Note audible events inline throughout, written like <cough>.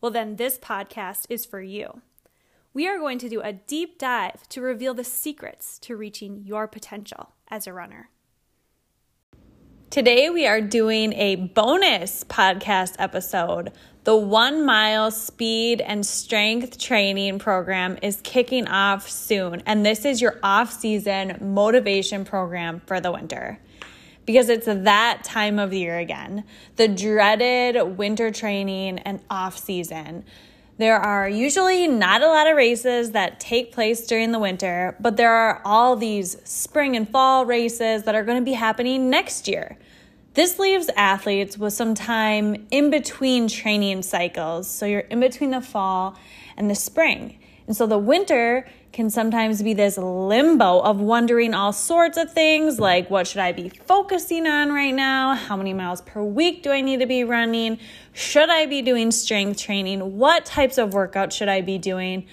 Well, then this podcast is for you. We are going to do a deep dive to reveal the secrets to reaching your potential as a runner. Today, we are doing a bonus podcast episode. The one mile speed and strength training program is kicking off soon, and this is your off season motivation program for the winter because it's that time of year again the dreaded winter training and off season. There are usually not a lot of races that take place during the winter, but there are all these spring and fall races that are going to be happening next year. This leaves athletes with some time in between training cycles. So you're in between the fall and the spring. And so the winter can sometimes be this limbo of wondering all sorts of things like what should I be focusing on right now? How many miles per week do I need to be running? Should I be doing strength training? What types of workouts should I be doing?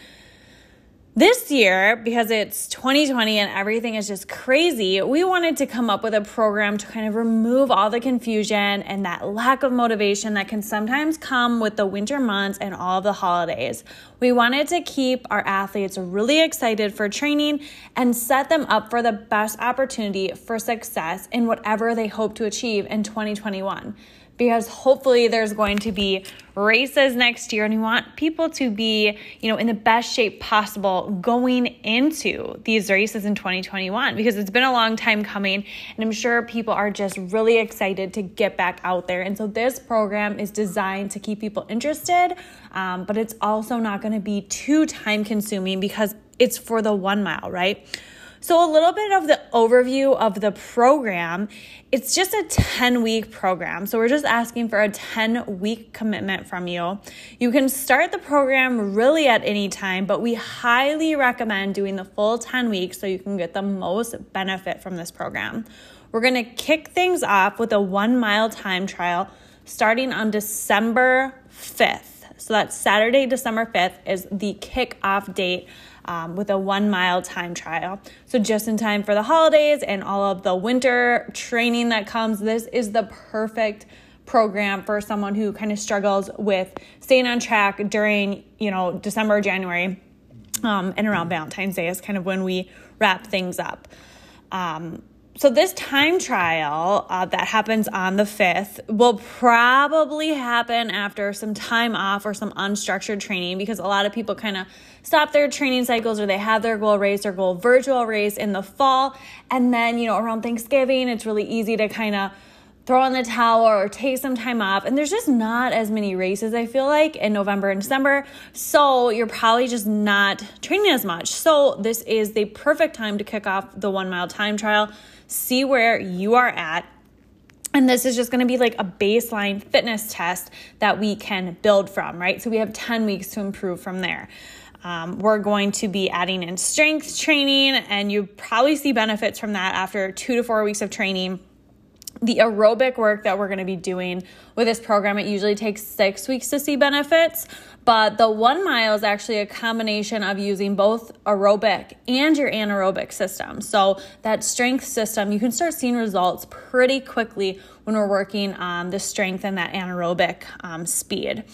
This year, because it's 2020 and everything is just crazy, we wanted to come up with a program to kind of remove all the confusion and that lack of motivation that can sometimes come with the winter months and all the holidays. We wanted to keep our athletes really excited for training and set them up for the best opportunity for success in whatever they hope to achieve in 2021 because hopefully there's going to be races next year and we want people to be, you know, in the best shape possible going into these races in 2021 because it's been a long time coming and I'm sure people are just really excited to get back out there. And so this program is designed to keep people interested, um, but it's also not going to be too time consuming because it's for the one mile, right? So, a little bit of the overview of the program. It's just a 10 week program. So, we're just asking for a 10 week commitment from you. You can start the program really at any time, but we highly recommend doing the full 10 weeks so you can get the most benefit from this program. We're going to kick things off with a one mile time trial starting on December 5th. So, that's Saturday, December 5th, is the kickoff date um, with a one mile time trial. So, just in time for the holidays and all of the winter training that comes, this is the perfect program for someone who kind of struggles with staying on track during, you know, December, January, um, and around Valentine's Day is kind of when we wrap things up. Um, so this time trial uh, that happens on the 5th will probably happen after some time off or some unstructured training because a lot of people kind of stop their training cycles or they have their goal race or goal virtual race in the fall and then you know around thanksgiving it's really easy to kind of throw in the towel or take some time off. And there's just not as many races, I feel like, in November and December. So you're probably just not training as much. So this is the perfect time to kick off the one mile time trial see where you are at. And this is just to be like a baseline fitness test that we can build from, right? So we have 10 weeks to improve from there. Um, we're going to be adding in strength training, and you probably see benefits from that after two to four weeks of training the aerobic work that we're going to be doing with this program, it usually takes six weeks to see benefits. But the one mile is actually a combination of using both aerobic and your anaerobic system. So, that strength system, you can start seeing results pretty quickly when we're working on the strength and that anaerobic um, speed.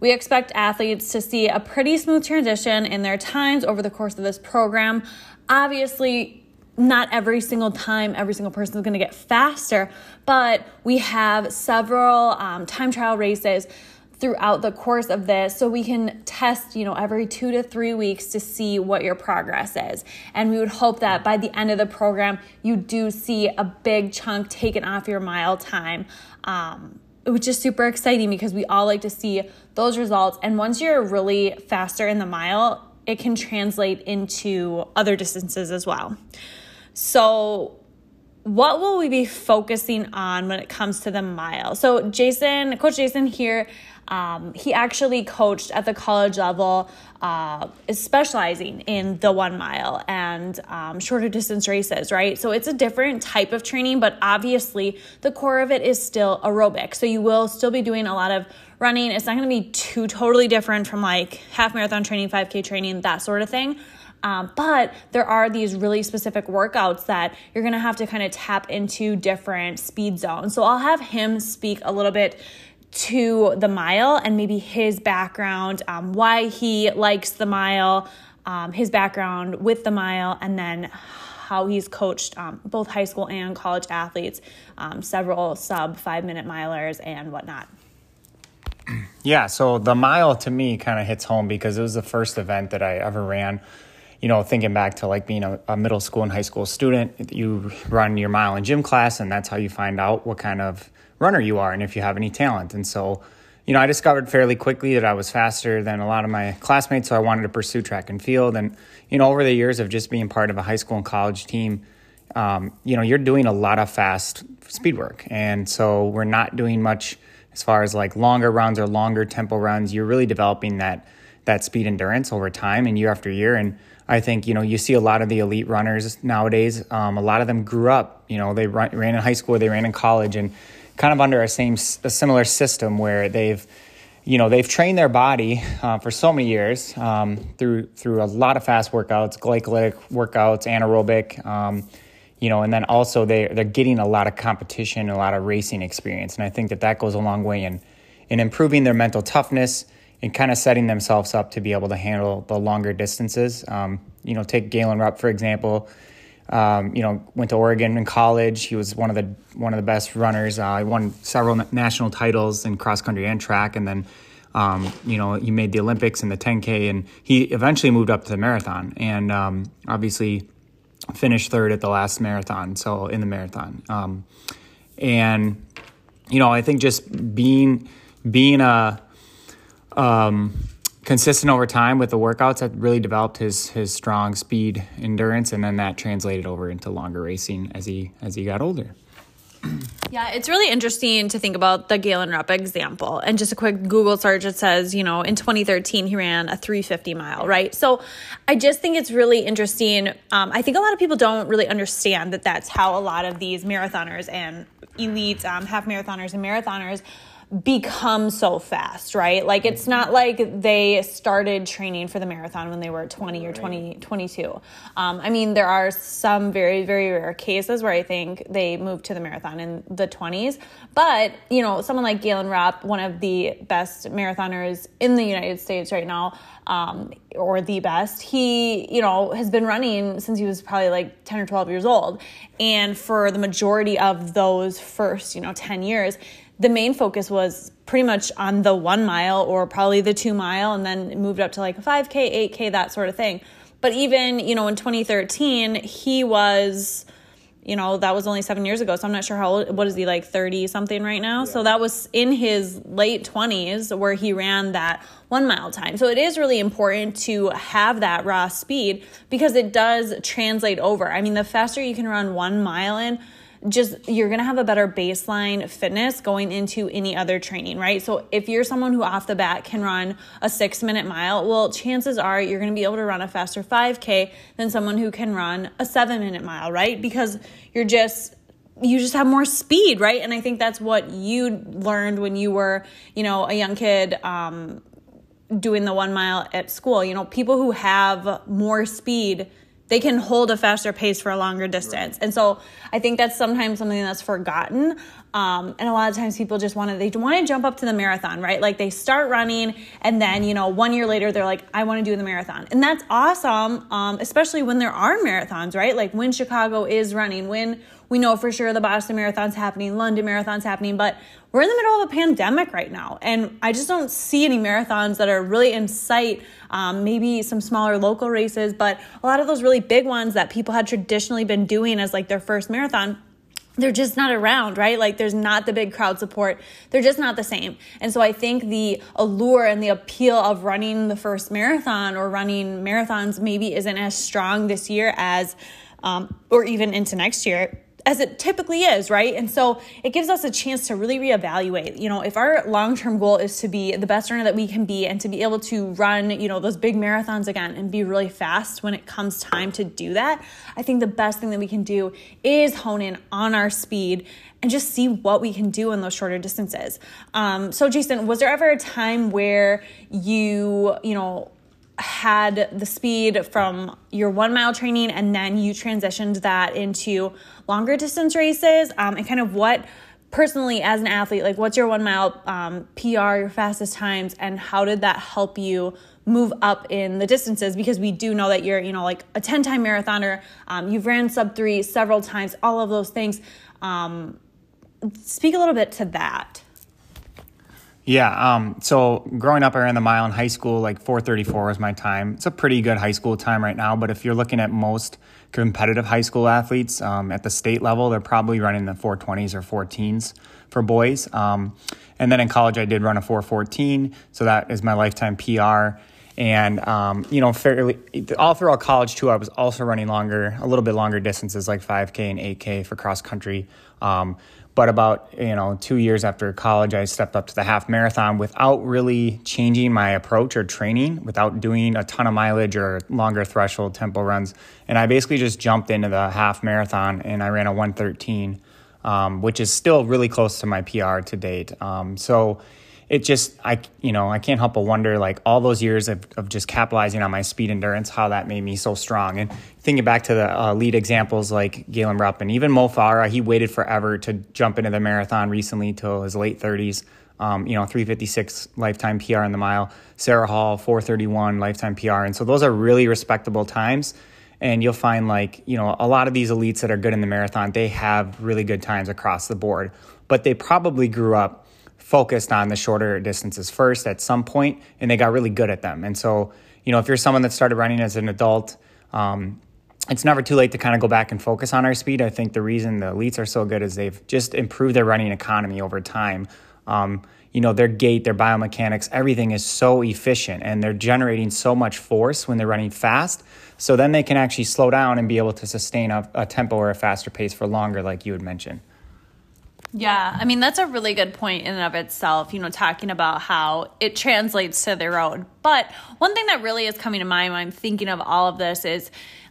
We expect athletes to see a pretty smooth transition in their times over the course of this program. Obviously, not every single time every single person is going to get faster, but we have several um, time trial races throughout the course of this. So we can test you know every two to three weeks to see what your progress is. And we would hope that by the end of the program you do see a big chunk taken off your mile time um, which is super exciting because we all like to see those results. And once you're really faster in the mile it can translate into other distances as well so, what will we be focusing on when it comes to the mile? So, Jason, Coach Jason here, Um, he actually coached at the college level, uh, specializing in the one mile and um, shorter distance races, right? So it's a different type of training, but obviously the core of it is still aerobic. So you will still be doing a lot of running. It's not going to be too totally different from like half marathon training, 5K training, that sort of thing. Um, but there are these really specific workouts that you're gonna have to kind of tap into different speed zones. So I'll have him speak a little bit to the mile and maybe his background, um, why he likes the mile, um, his background with the mile, and then how he's coached um, both high school and college athletes, um, several sub five minute milers and whatnot. Yeah, so the mile to me kind of hits home because it was the first event that I ever ran. You know, thinking back to like being a, a, middle school and high school student, you run your mile in gym class, and that's how you find out what kind of runner you are and if you have any talent. And so, you know, I discovered fairly quickly that I was faster than a lot of my classmates, so I wanted to pursue track and field. And, you know, over the years of just being part of a high school and college team, um, you know, you're doing a lot of fast speed work. And so we're not doing much as far as like longer runs or longer tempo runs. You're really developing that that speed endurance over time and year after year. And I think you know you see a lot of the elite runners nowadays. Um, a lot of them grew up. You know, they run, ran in high school, they ran in college, and kind of under a same a similar system where they've you know they've trained their body uh, for so many years um, through through a lot of fast workouts, glycolytic workouts, anaerobic, um, you know, and then also they they're getting a lot of competition, a lot of racing experience, and I think that that goes a long way in in improving their mental toughness and kind of setting themselves up to be able to handle the longer distances. Um, you know, take Galen Rupp for example. Um, you know, went to Oregon in college. He was one of the one of the best runners. Uh, he won several national titles in cross country and track, and then um, you know he made the Olympics in the 10K, and he eventually moved up to the marathon, and um, obviously finished third at the last marathon. So in the marathon, um, and you know I think just being being a um, consistent over time with the workouts that really developed his his strong speed endurance and then that translated over into longer racing as he as he got older yeah, it's really interesting to think about the Galen Rupp example. And just a quick Google search, it says, you know, in 2013, he ran a 350 mile, right? So I just think it's really interesting. Um, I think a lot of people don't really understand that that's how a lot of these marathoners and elite um, half marathoners and marathoners become so fast, right? Like it's not like they started training for the marathon when they were 20 or 20, 22. Um, I mean, there are some very, very rare cases where I think they moved to the marathon in the 20s. But, you know, someone like Galen Rupp, one of the best marathoners in the United States right now, um, or the best, he, you know, has been running since he was probably like 10 or 12 years old. And for the majority of those first, you know, 10 years, the main focus was pretty much on the one mile or probably the two mile and then moved up to like a 5k 8k that sort of thing. But even you know in 2013 he was you know that was only seven years ago so i'm not sure how old what is he like 30 something right now? Yeah. so that was in his late 20s where he ran that one mile time. So it is really important to have that raw speed because it does translate over. I mean the faster you can run one mile in just you're going to have a better baseline fitness going into any other training, right? So if you're someone who off the bat can run a 6 minute mile, well, chances are you're going to be able to run a faster 5k than someone who can run a 7 minute mile, right? Because you're just you just have more speed, right? And I think that's what you learned when you were, you know, a young kid um, doing the one mile at school. You know, people who have more speed they can hold a faster pace for a longer distance. Right. And so I think that's sometimes something that's forgotten. Um, and a lot of times people just want to, they want to jump up to the marathon, right? Like they start running and then, you know, one year later they're like, I want to do the marathon. And that's awesome, um, especially when there are marathons, right? Like when Chicago is running, when we know for sure the Boston Marathon's happening, London Marathon's happening, but we're in the middle of a pandemic right now. And I just don't see any marathons that are really in sight. Um, maybe some smaller local races, but a lot of those really big ones that people had traditionally been doing as like their first marathon they're just not around, right? Like there's not the big crowd support. They're just not the same. And so I think the allure and the appeal of running the first marathon or running marathons maybe isn't as strong this year as, um, or even into next year as it typically is, right? And so it gives us a chance to really reevaluate. You know, if our long term goal is to be the best runner that we can be and to be able to run, you know, those big marathons again and be really fast when it comes time to do that, I think the best thing that we can do is hone in on our speed and just see what we can do in those shorter distances. Um, so, Jason, was there ever a time where you, you know, had the speed from your one mile training and then you transitioned that into longer distance races um, and kind of what personally as an athlete like what's your one mile um, pr your fastest times and how did that help you move up in the distances? Because we do know that you're you know like a 10 time marathoner. Um, you've ran sub three several times all of those things. Um, speak a little bit to that yeah. Um, so growing up, I ran the mile in high school. Like 4:34 was my time. It's a pretty good high school time right now. But if you're looking at most competitive high school athletes um, at the state level, they're probably running the 420s or 14s for boys. Um, and then in college, I did run a 414, so that is my lifetime PR. And um, you know, fairly all throughout college too, I was also running longer, a little bit longer distances like 5K and 8K for cross country. Um, but about you know two years after college, I stepped up to the half marathon without really changing my approach or training, without doing a ton of mileage or longer threshold tempo runs. And I basically just jumped into the half marathon and I ran a 113, um, which is still really close to my PR to date. Um, so it just I you know I can't help but wonder like all those years of, of just capitalizing on my speed endurance how that made me so strong. And thinking back to the uh, lead examples like Galen Rupp and even Mo Farah he waited forever to jump into the marathon recently till his late 30s um, you know 356 lifetime PR in the mile Sara Hall 431 lifetime PR and so those are really respectable times. And you'll find like you know a lot of these elites that are good in the marathon they have really good times across the board. But they probably grew up focused on the shorter distances first at some point, and they got really good at them. And so, you know, if you're someone that started running as an adult, um, it's never too late to kind of go back and focus on our speed. I think the reason the elites are so good is they've just improved their running economy over time. Um, you know, their gait, their biomechanics, everything is so efficient and they're generating so much force when they're running fast. So then they can actually slow down and be able to sustain a, a tempo or a faster pace for longer, like you had mentioned. Yeah, I mean, that's a really good point in and of itself, you know, talking about how it translates to the road. But one thing that really is coming to mind when I'm thinking of all of this is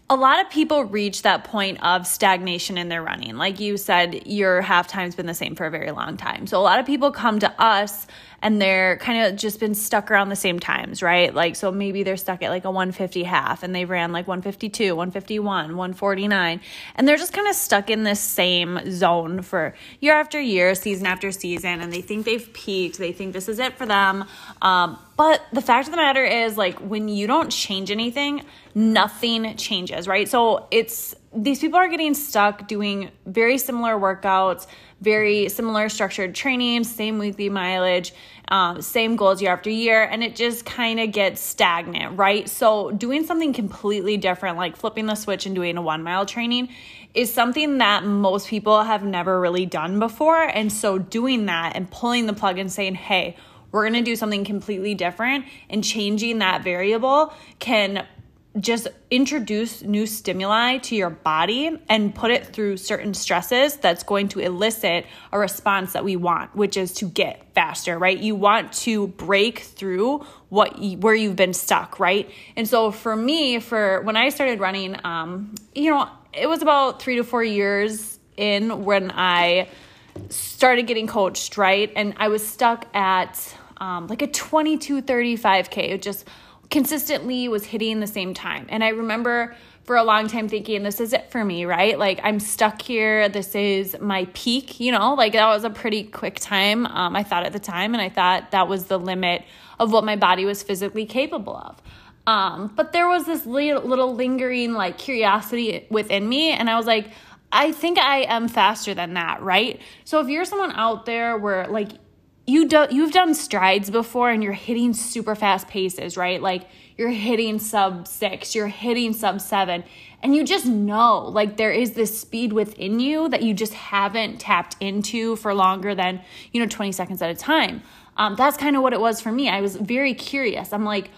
a lot of people reach that point of stagnation in their running. Like you said, your half time's been the same for a very long time. So a lot of people come to us and they're kind of just been stuck around the same times, right? Like, so maybe they're stuck at like a 150 half and they ran like 152, 151, 149, and they're just kind of stuck in this same zone for year after year, season after season, and they think they've peaked. They think this is it for them. Um, but the fact of the matter is, like, when you don't change anything, nothing changes, right? So it's these people are getting stuck doing very similar workouts very similar structured training, same weekly mileage, um, same goals year after year, and it just kind of gets stagnant, right? So, doing something completely different, like flipping the switch and doing a one mile training, is something that most people have never really done before. And so, doing that and pulling the plug and saying, hey, we're going to do something completely different and changing that variable can just introduce new stimuli to your body and put it through certain stresses that's going to elicit a response that we want which is to get faster right? You want to break through what you, where you've been stuck right? And so for me for when i started running um you know it was about 3 to 4 years in when i started getting coached right? And i was stuck at um, like a 22 35k it just consistently was hitting the same time. And I remember for a long time thinking, this is it for me, right? Like, I'm stuck here. This is my peak, you know, like that was a pretty quick time. Um, I thought at the time, and I thought that was the limit of what my body was physically capable of. Um, but there was this little lingering like curiosity within me, and I was like, I think I am faster than that, right? So if you're someone out there where like you do, you've done strides before and you're hitting super fast paces, right? Like you're hitting sub 6, you're hitting sub 7, and you just know like there is this speed within you that you just haven't tapped into for longer than, you know, 20 seconds at a time. Um, that's kind of what it was for me. I was very curious. I'm like,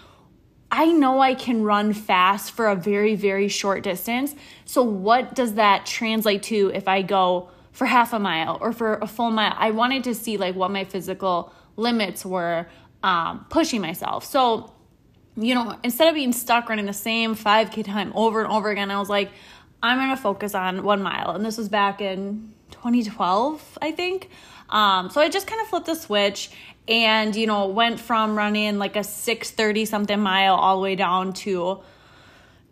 I know I can run fast for a very, very short distance. So, what does that translate to if I go for half a mile or for a full mile? I wanted to see like what my physical limits were um, pushing myself. So, you know, instead of being stuck running the same 5K time over and over again, I was like, I'm going to focus on one mile. And this was back in 2012, I think. Um, so I just kind of flipped the switch and, you know, went from running like a 630 something mile all the way down to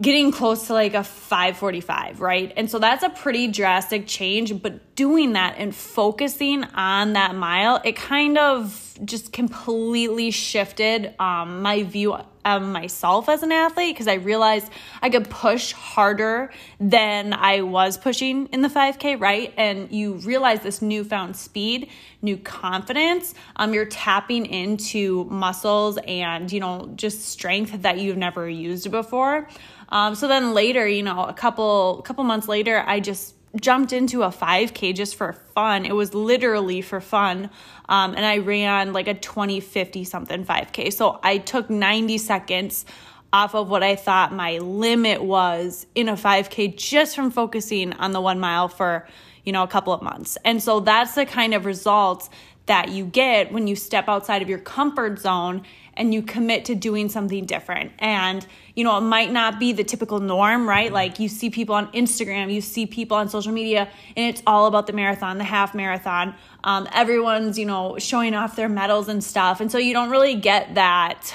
getting close to like a 545, right? And so that's a pretty drastic change, but doing that and focusing on that mile, it kind of just completely shifted um, my view of myself as an athlete because I realized I could push harder than I was pushing in the 5K, right? And you realize this newfound speed, new confidence. Um, you're tapping into muscles and, you know, just strength that you've never used before. Um, so then later, you know, a couple couple months later, I just jumped into a 5K just for fun. It was literally for fun. Um, and I ran like a 20, 50 something 5K. So I took 90 seconds off of what I thought my limit was in a 5K just from focusing on the one mile for, you know, a couple of months. And so that's the kind of results that you get when you step outside of your comfort zone and you commit to doing something different. And, you know, it might not be the typical norm, right? Like you see people on Instagram, you see people on social media, and it's all about the marathon, the half marathon. Um, everyone's, you know, showing off their medals and stuff. And so you don't really get that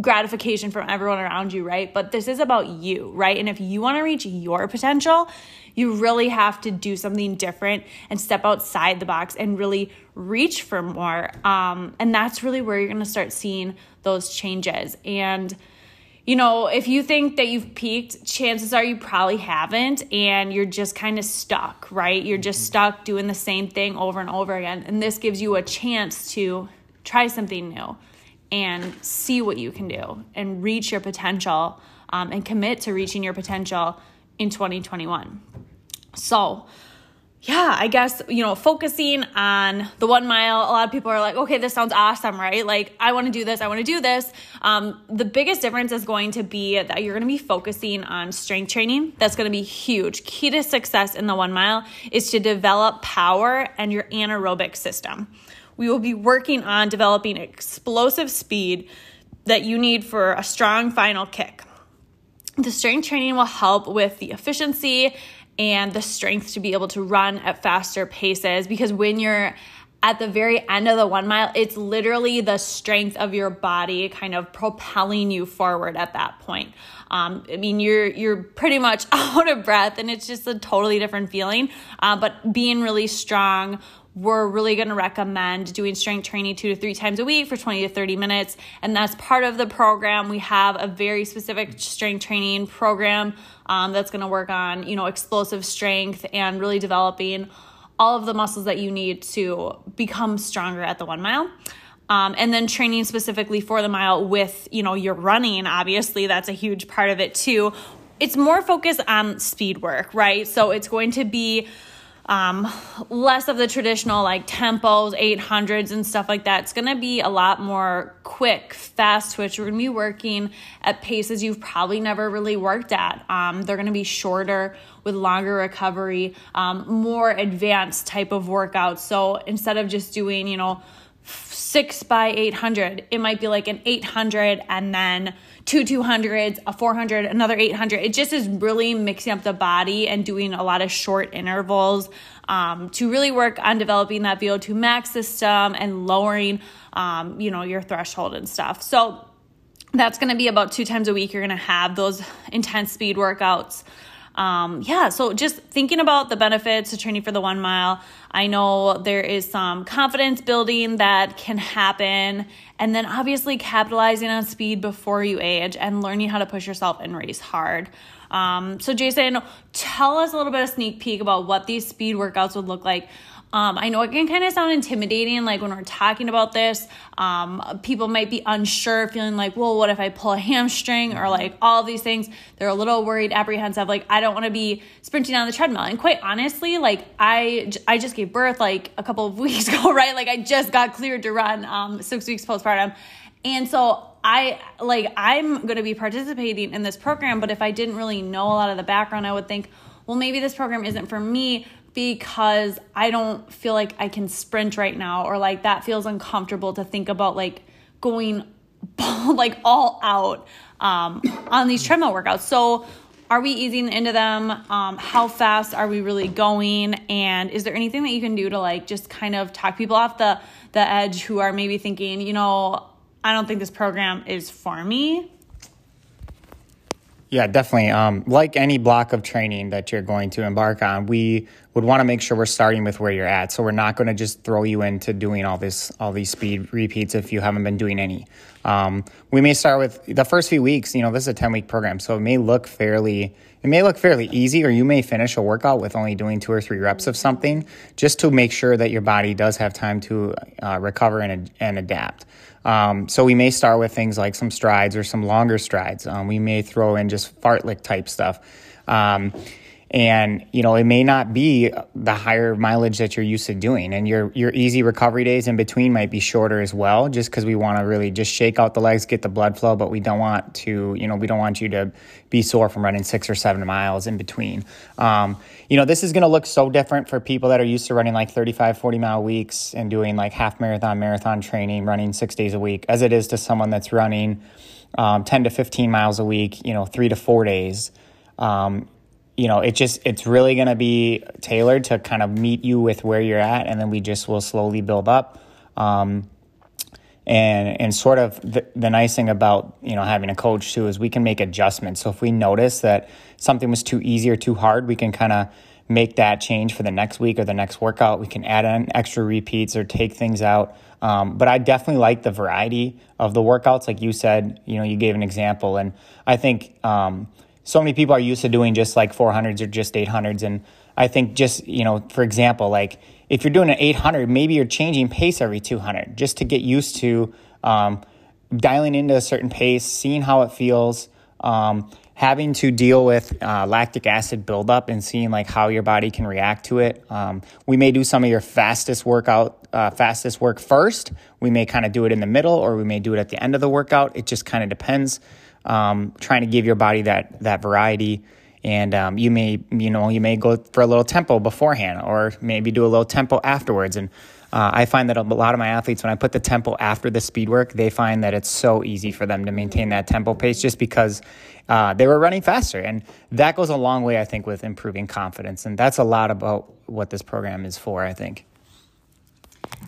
gratification from everyone around you, right? But this is about you, right? And if you want to reach your potential, you really have to do something different and step outside the box and really reach for more. Um, and that's really where you're going to start seeing those changes. And you know, if you think that you've peaked, chances are you probably haven't, and you're just kind of stuck, right? You're just stuck doing the same thing over and over again. And this gives you a chance to try something new and see what you can do and reach your potential um, and commit to reaching your potential in 2021. So, yeah, I guess, you know, focusing on the one mile, a lot of people are like, okay, this sounds awesome, right? Like, I want to do this, I want to do this. Um, the biggest difference is going to be that you're to be focusing on strength training. That's to be huge. Key to success in the one mile is to develop power and your anaerobic system we will be working on developing explosive speed that you need for a strong final kick. The strength training will help with the efficiency and the strength to be able to run at faster paces because when you're at the very end of the one mile, it's literally the strength of your body kind of propelling you forward at that point. Um, I mean, you're you're pretty much <laughs> out of breath, and it's just a totally different feeling. Uh, but being really strong we're really going to recommend doing strength training two to three times a week for 20 to 30 minutes. And that's part of the program. We have a very specific strength training program um, that's going to work on, you know, explosive strength and really developing all of the muscles that you need to become stronger at the one mile. Um, and then training specifically for the mile with, you know, your running. Obviously, that's a huge part of it too. It's more focused on speed work, right? So it's going to be um, less of the traditional like tempos, 800s, and stuff like that. It's going to be a lot more quick, fast twitch. We're going to be working at paces you've probably never really worked at. Um, they're going to be shorter with longer recovery, um, more advanced type of workouts. So instead of just doing, you know, six by 800, it might be like an 800 and then two 200s, a 400, another 800. It just is really mixing up the body and doing a lot of short intervals um, to really work on developing that VO2 max system and lowering, um, you know, your threshold and stuff. So that's going to be about two times a week. You're going to have those intense speed workouts um, yeah, so just thinking about the benefits of training for the one mile. I know there is some confidence building that can happen, and then obviously capitalizing on speed before you age and learning how to push yourself and race hard. Um, so, Jason, tell us a little bit of sneak peek about what these speed workouts would look like um, I know it can kind of sound intimidating, like when we're talking about this. Um, people might be unsure, feeling like, well, what if I pull a hamstring or like all these things? They're a little worried, apprehensive, like I don't want to be sprinting on the treadmill. And quite honestly, like I, I just gave birth like a couple of <laughs> weeks ago, right? Like I just got cleared to run um, six weeks postpartum. And so I like I'm going to be participating in this program, but if I didn't really know a lot of the background, I would think, well, maybe this program isn't for me because I don't feel like I can sprint right now or like that feels uncomfortable to think about like going <laughs> like all out um, on these treadmill workouts. So are we easing into them? Um, how fast are we really going? And is there anything that you can do to like just kind of talk people off the the edge who are maybe thinking, you know, I don't think this program is for me? Yeah, definitely. Um, like any block of training that you're going to embark on, we would want to make sure we're starting with where you're at. So we're not going to just throw you into doing all this, all these speed repeats if you haven't been doing any. Um, we may start with the first few weeks. You know, this is a ten week program, so it may look fairly, it may look fairly easy, or you may finish a workout with only doing two or three reps of something, just to make sure that your body does have time to uh, recover and and adapt. Um, so we may start with things like some strides or some longer strides. Um, we may throw in just fartlek type stuff. Um, and you know it may not be the higher mileage that you're used to doing. And your your easy recovery days in between might be shorter as well just because we want to really just shake out the legs get the blood flow but we don't want to you know we don't want you to be sore from running six or seven miles in between. Um, you know this is going to look so different for people that are used to running like 35 40 mile weeks and doing like half marathon marathon training running six days a week as it is to someone that's running um, 10 to 15 miles a week you know three to four days. Um, you know, it just it's really going to be tailored to kind of meet you with where you're at, and then we just will slowly build up. Um, and and sort of the, the nice thing about you know having a coach too is we can make adjustments. So if we notice that something was too easy or too hard, we can kind of make that change for the next week or the next workout. We can add on extra repeats or take things out. Um, but I definitely like the variety of the workouts. Like you said, you know, you gave an example, and I think um, so many people are used to doing just like 400s or just 800s. And I think just, you know, for example, like if you're doing an 800, maybe you're changing pace every 200 just to get used to um, dialing into a certain pace, seeing how it feels, um, having to deal with uh, lactic acid buildup and seeing like how your body can react to it. Um, we may do some of your fastest workout, uh, fastest work first. We may kind of do it in the middle, or we may do it at the end of the workout. It just kind of depends um, trying to give your body that that variety. And um, you may you know you may go for a little tempo beforehand, or maybe do a little tempo afterwards. And uh, I find that a lot of my athletes, when I put the tempo after the speed work, they find that it's so easy for them to maintain that tempo pace just because uh, they were running faster. And that goes a long way, I think, with improving confidence. And that's a lot about what this program is for, I think.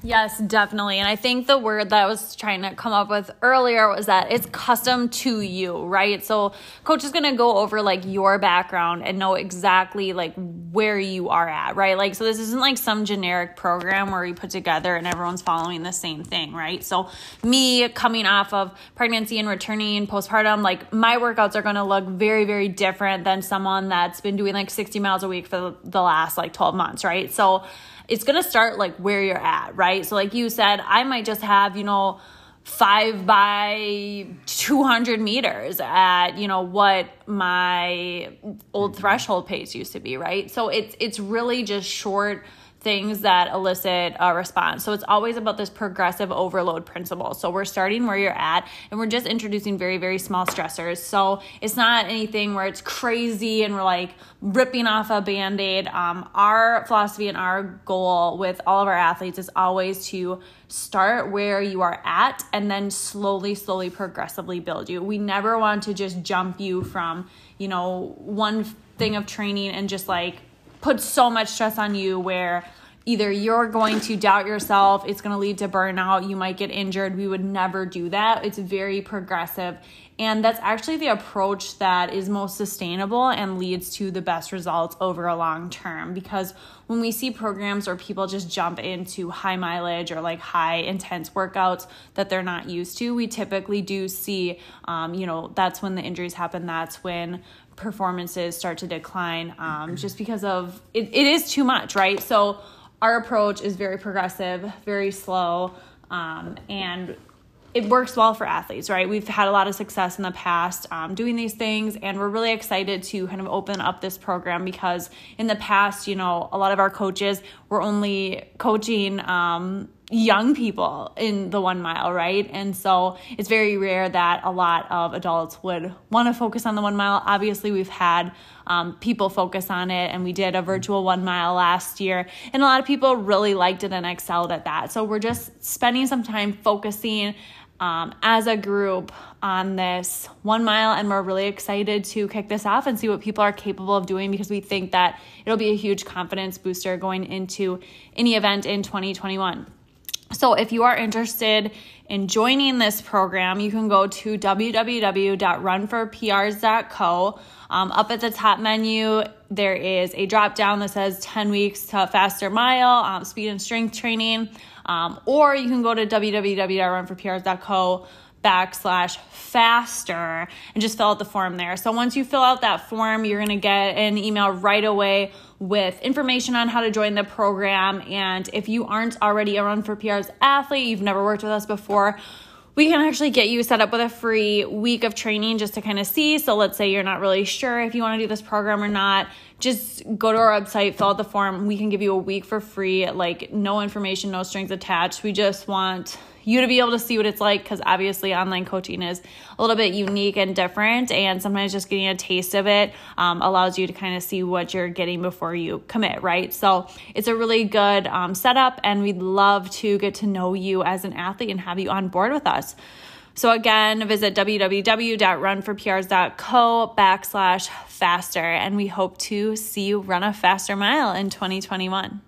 Yes, definitely. And I think the word that I was trying to come up with earlier was that it's custom to you, right? So coach is going to go over like your background and know exactly like where you are at, right? Like so this isn't like some generic program where we put together and everyone's following the same thing, right? So me coming off of pregnancy and returning postpartum, like my workouts are going to look very very different than someone that's been doing like 60 miles a week for the last like 12 months, right? So it's going to start like where you're at, right? So, like you said, I might just have, you know, five by 200 meters at you know what my old threshold pace used to be right so it's it's really just short things that elicit a response. So it's always about this progressive overload principle. So we're starting where you're at and we're just introducing very, very small stressors. So it's not anything where it's crazy and we're like ripping off a band aid. Um, our philosophy and our goal with all of our athletes is always to start where you are at and then slowly, slowly, progressively build you. We never want to just jump you from, you know, one thing of training and just like put so much stress on you where either you're going to doubt yourself, it's going to lead to burnout, you might get injured. We would never do that. It's very progressive. And that's actually the approach that is most sustainable and leads to the best results over a long term. Because when we see programs where people just jump into high mileage or like high intense workouts that they're not used to, we typically do see, um, you know, that's when the injuries happen. That's when performances start to decline um, just because of it, it is too much, right? So our approach is very progressive, very slow, um, and it works well for athletes, right? We've had a lot of success in the past um, doing these things, and we're really excited to kind of open up this program because in the past, you know, a lot of our coaches were only coaching um, young people in the one mile, right? And so it's very rare that a lot of adults would want to focus on the one mile. Obviously, we've had um, people focus on it, and we did a virtual one mile last year, and a lot of people really liked it and excelled at that. So we're just spending some time focusing. Um, as a group on this one mile, and we're really excited to kick this off and see what people are capable of doing because we think that it'll be a huge confidence booster going into any event in 2021. So, if you are interested in joining this program, you can go to www.runforprs.co. Um, up at the top menu, there is a drop down that says 10 weeks to faster mile, um, speed and strength training. Um, or you can go to www.runforprs.co backslash faster and just fill out the form there. So once you fill out that form, you're going to get an email right away with information on how to join the program. And if you aren't already a Run for PRs athlete, you've never worked with us before, we can actually get you set up with a free week of training just to kind of see. So let's say you're not really sure if you want to do this program or not. Just go to our website, fill out the form. We can give you a week for free, like no information, no strings attached. We just want you to be able to see what it's like because obviously online coaching is a little bit unique and different and sometimes just getting a taste of it um, allows you to kind of see what you're getting before you commit right so it's a really good um, setup and we'd love to get to know you as an athlete and have you on board with us so again, visit www.runforprs.co backslash faster, and we hope to see you run a faster mile in 2021.